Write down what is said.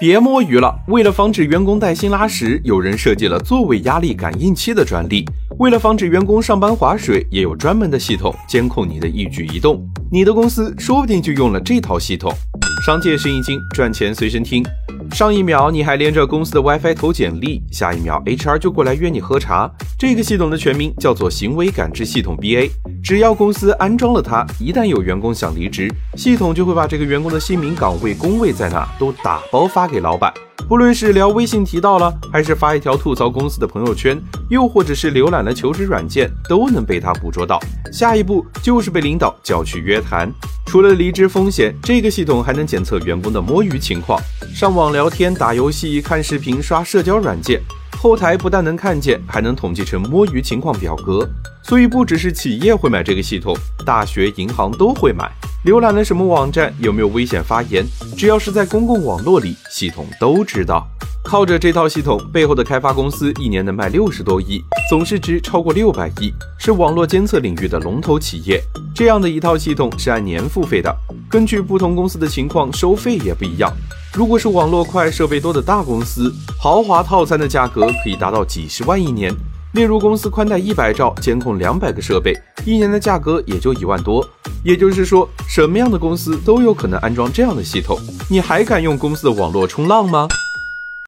别摸鱼了！为了防止员工带薪拉屎，有人设计了座位压力感应器的专利。为了防止员工上班划水，也有专门的系统监控你的一举一动。你的公司说不定就用了这套系统。商界生意经，赚钱随身听。上一秒你还连着公司的 WiFi 投简历，下一秒 HR 就过来约你喝茶。这个系统的全名叫做行为感知系统 BA。只要公司安装了它，一旦有员工想离职，系统就会把这个员工的姓名、岗位、工位在哪都打包发给老板。不论是聊微信提到了，还是发一条吐槽公司的朋友圈，又或者是浏览了求职软件，都能被他捕捉到。下一步就是被领导叫去约谈。除了离职风险，这个系统还能检测员工的摸鱼情况，上网聊天、打游戏、看视频、刷社交软件。后台不但能看见，还能统计成摸鱼情况表格。所以不只是企业会买这个系统，大学、银行都会买。浏览了什么网站，有没有危险发言，只要是在公共网络里，系统都知道。靠着这套系统，背后的开发公司一年能卖六十多亿，总市值超过六百亿，是网络监测领域的龙头企业。这样的一套系统是按年付费的，根据不同公司的情况收费也不一样。如果是网络快、设备多的大公司，豪华套餐的价格可以达到几十万一年。例如，公司宽带一百兆，监控两百个设备，一年的价格也就一万多。也就是说，什么样的公司都有可能安装这样的系统。你还敢用公司的网络冲浪吗？